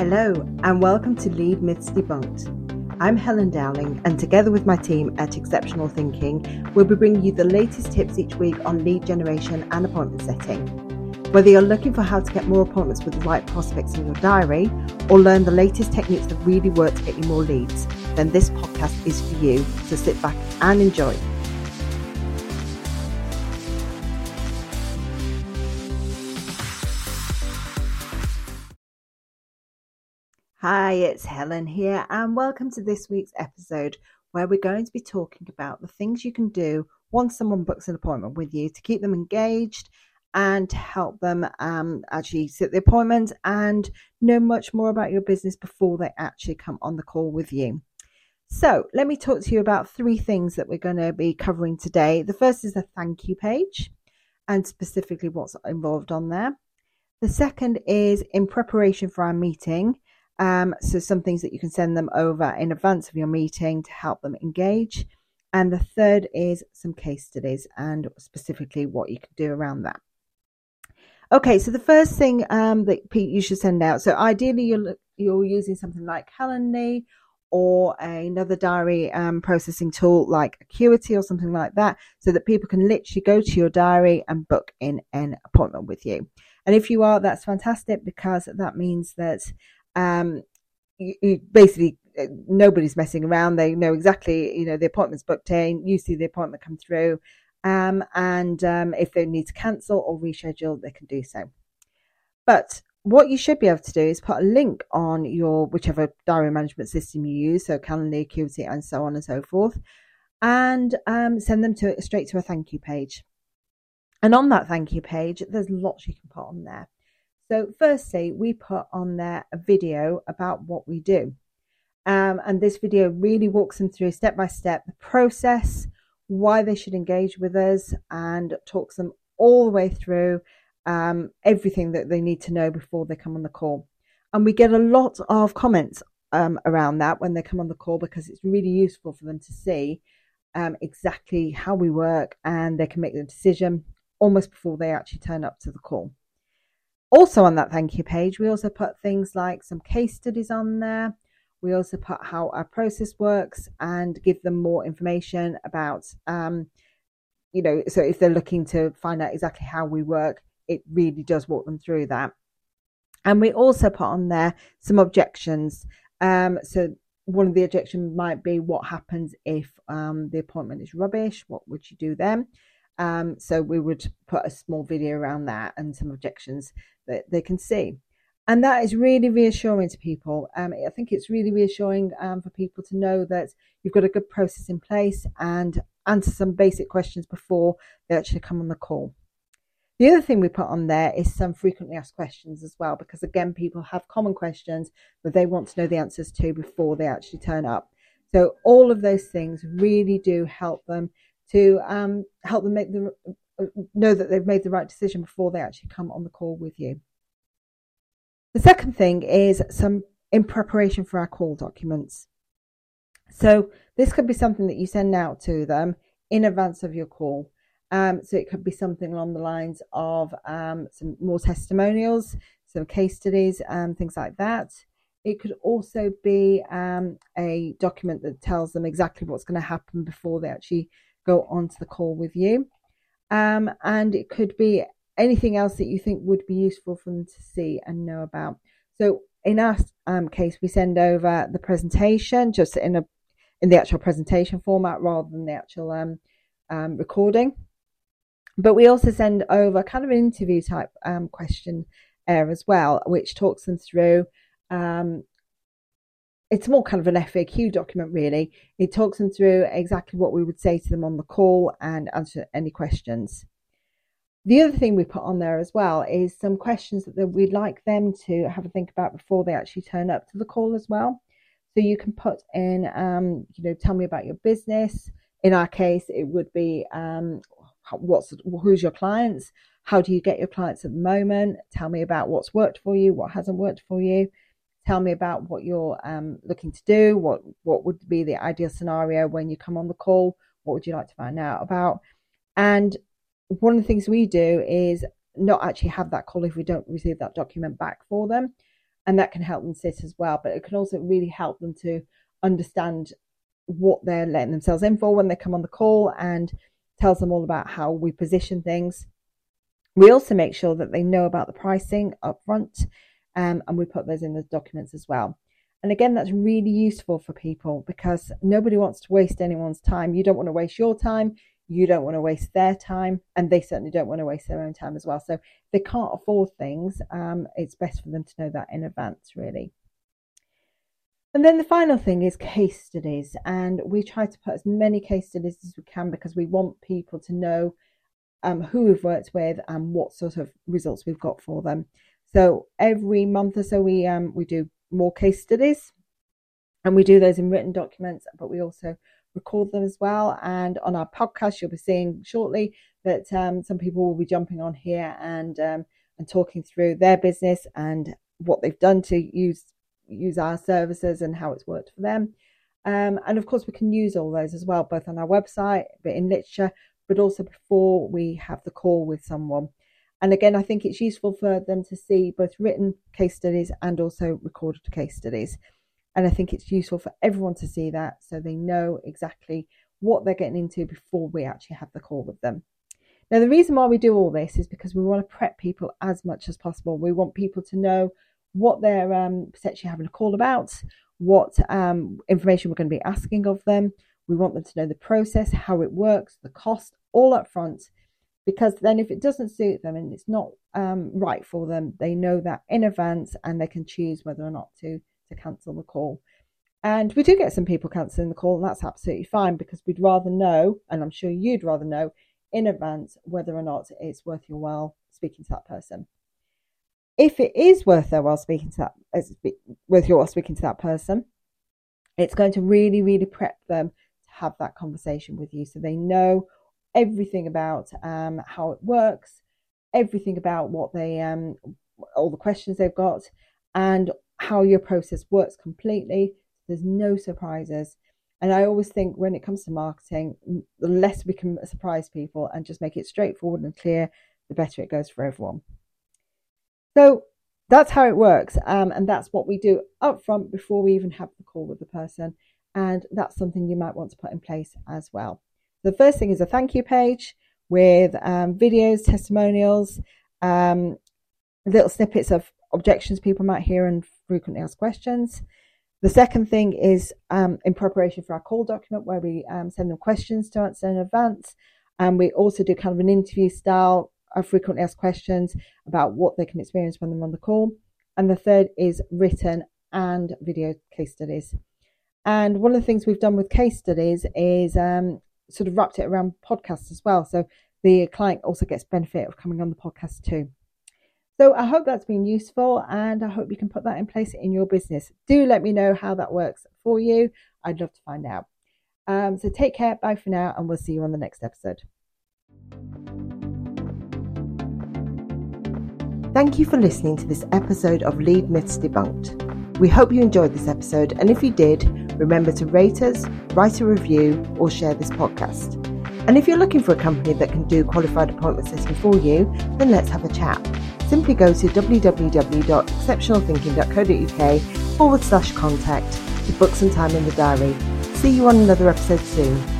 Hello, and welcome to Lead Myths Debunked. I'm Helen Dowling, and together with my team at Exceptional Thinking, we'll be bringing you the latest tips each week on lead generation and appointment setting. Whether you're looking for how to get more appointments with the right prospects in your diary or learn the latest techniques that really work to get you more leads, then this podcast is for you. So sit back and enjoy. Hi, it's Helen here, and welcome to this week's episode where we're going to be talking about the things you can do once someone books an appointment with you to keep them engaged and to help them um, actually set the appointment and know much more about your business before they actually come on the call with you. So, let me talk to you about three things that we're going to be covering today. The first is a thank you page and specifically what's involved on there. The second is in preparation for our meeting um, so some things that you can send them over in advance of your meeting to help them engage. And the third is some case studies and specifically what you can do around that. Okay, so the first thing um, that Pete you should send out. So ideally, you're you're using something like Calendly or another diary um, processing tool like Acuity or something like that, so that people can literally go to your diary and book in an appointment with you. And if you are, that's fantastic because that means that um, you, you basically uh, nobody's messing around. They know exactly, you know, the appointment's booked in. You see the appointment come through, um, and um, if they need to cancel or reschedule, they can do so. But what you should be able to do is put a link on your whichever diary management system you use, so Calendly, Acuity, and so on and so forth, and um, send them to straight to a thank you page. And on that thank you page, there's lots you can put on there. So, firstly, we put on there a video about what we do. Um, and this video really walks them through step by step the process, why they should engage with us, and talks them all the way through um, everything that they need to know before they come on the call. And we get a lot of comments um, around that when they come on the call because it's really useful for them to see um, exactly how we work and they can make the decision almost before they actually turn up to the call. Also, on that thank you page, we also put things like some case studies on there. We also put how our process works and give them more information about, um, you know, so if they're looking to find out exactly how we work, it really does walk them through that. And we also put on there some objections. Um, so one of the objections might be what happens if um, the appointment is rubbish? What would you do then? Um, so we would put a small video around that and some objections that they can see. And that is really reassuring to people. Um, I think it's really reassuring um, for people to know that you've got a good process in place and answer some basic questions before they actually come on the call. The other thing we put on there is some frequently asked questions as well, because again, people have common questions that they want to know the answers to before they actually turn up. So all of those things really do help them to um, help them make the know that they've made the right decision before they actually come on the call with you. The second thing is some in preparation for our call documents. So this could be something that you send out to them in advance of your call. Um, so it could be something along the lines of um, some more testimonials, some case studies, and things like that. It could also be um, a document that tells them exactly what's going to happen before they actually go onto the call with you. Um, and it could be anything else that you think would be useful for them to see and know about. So in our um, case, we send over the presentation just in a in the actual presentation format rather than the actual um, um, recording. But we also send over kind of an interview type um, question air as well, which talks them through um, it's more kind of an FAQ document, really. It talks them through exactly what we would say to them on the call and answer any questions. The other thing we put on there as well is some questions that we'd like them to have a think about before they actually turn up to the call as well. So you can put in, um, you know, tell me about your business. In our case, it would be um, what's who's your clients, how do you get your clients at the moment? Tell me about what's worked for you, what hasn't worked for you tell me about what you're um, looking to do what what would be the ideal scenario when you come on the call what would you like to find out about and one of the things we do is not actually have that call if we don't receive that document back for them and that can help them sit as well. But it can also really help them to understand what they're letting themselves in for when they come on the call and tells them all about how we position things. We also make sure that they know about the pricing up front um, and we put those in the documents as well. And again, that's really useful for people because nobody wants to waste anyone's time. You don't want to waste your time. You don't want to waste their time. And they certainly don't want to waste their own time as well. So if they can't afford things, um, it's best for them to know that in advance, really. And then the final thing is case studies. And we try to put as many case studies as we can because we want people to know um, who we've worked with and what sort of results we've got for them. So every month or so, we um, we do more case studies, and we do those in written documents, but we also record them as well. And on our podcast, you'll be seeing shortly that um, some people will be jumping on here and um, and talking through their business and what they've done to use use our services and how it's worked for them. Um, and of course, we can use all those as well, both on our website, but in literature, but also before we have the call with someone. And again, I think it's useful for them to see both written case studies and also recorded case studies. And I think it's useful for everyone to see that so they know exactly what they're getting into before we actually have the call with them. Now, the reason why we do all this is because we want to prep people as much as possible. We want people to know what they're um, potentially having a call about, what um, information we're going to be asking of them. We want them to know the process, how it works, the cost, all up front because then if it doesn't suit them and it's not um, right for them they know that in advance and they can choose whether or not to to cancel the call. And we do get some people cancelling the call and that's absolutely fine because we'd rather know and i'm sure you'd rather know in advance whether or not it's worth your while speaking to that person. If it is worth their while speaking to that worth your while speaking to that person it's going to really really prep them to have that conversation with you so they know everything about um, how it works, everything about what they, um, all the questions they've got, and how your process works completely. There's no surprises. And I always think when it comes to marketing, the less we can surprise people and just make it straightforward and clear, the better it goes for everyone. So that's how it works. Um, and that's what we do up front before we even have the call with the person. And that's something you might want to put in place as well. The first thing is a thank you page with um, videos, testimonials, um, little snippets of objections people might hear and frequently asked questions. The second thing is um, in preparation for our call document where we um, send them questions to answer in advance. And we also do kind of an interview style of frequently asked questions about what they can experience when they're on the call. And the third is written and video case studies. And one of the things we've done with case studies is um, sort of wrapped it around podcasts as well. So the client also gets benefit of coming on the podcast too. So I hope that's been useful and I hope you can put that in place in your business. Do let me know how that works for you. I'd love to find out. Um, so take care. Bye for now, and we'll see you on the next episode. Thank you for listening to this episode of Lead Myths Debunked. We hope you enjoyed this episode, and if you did, remember to rate us, write a review, or share this podcast. And if you're looking for a company that can do qualified appointment setting for you, then let's have a chat. Simply go to www.exceptionalthinking.co.uk forward slash contact to book some time in the diary. See you on another episode soon.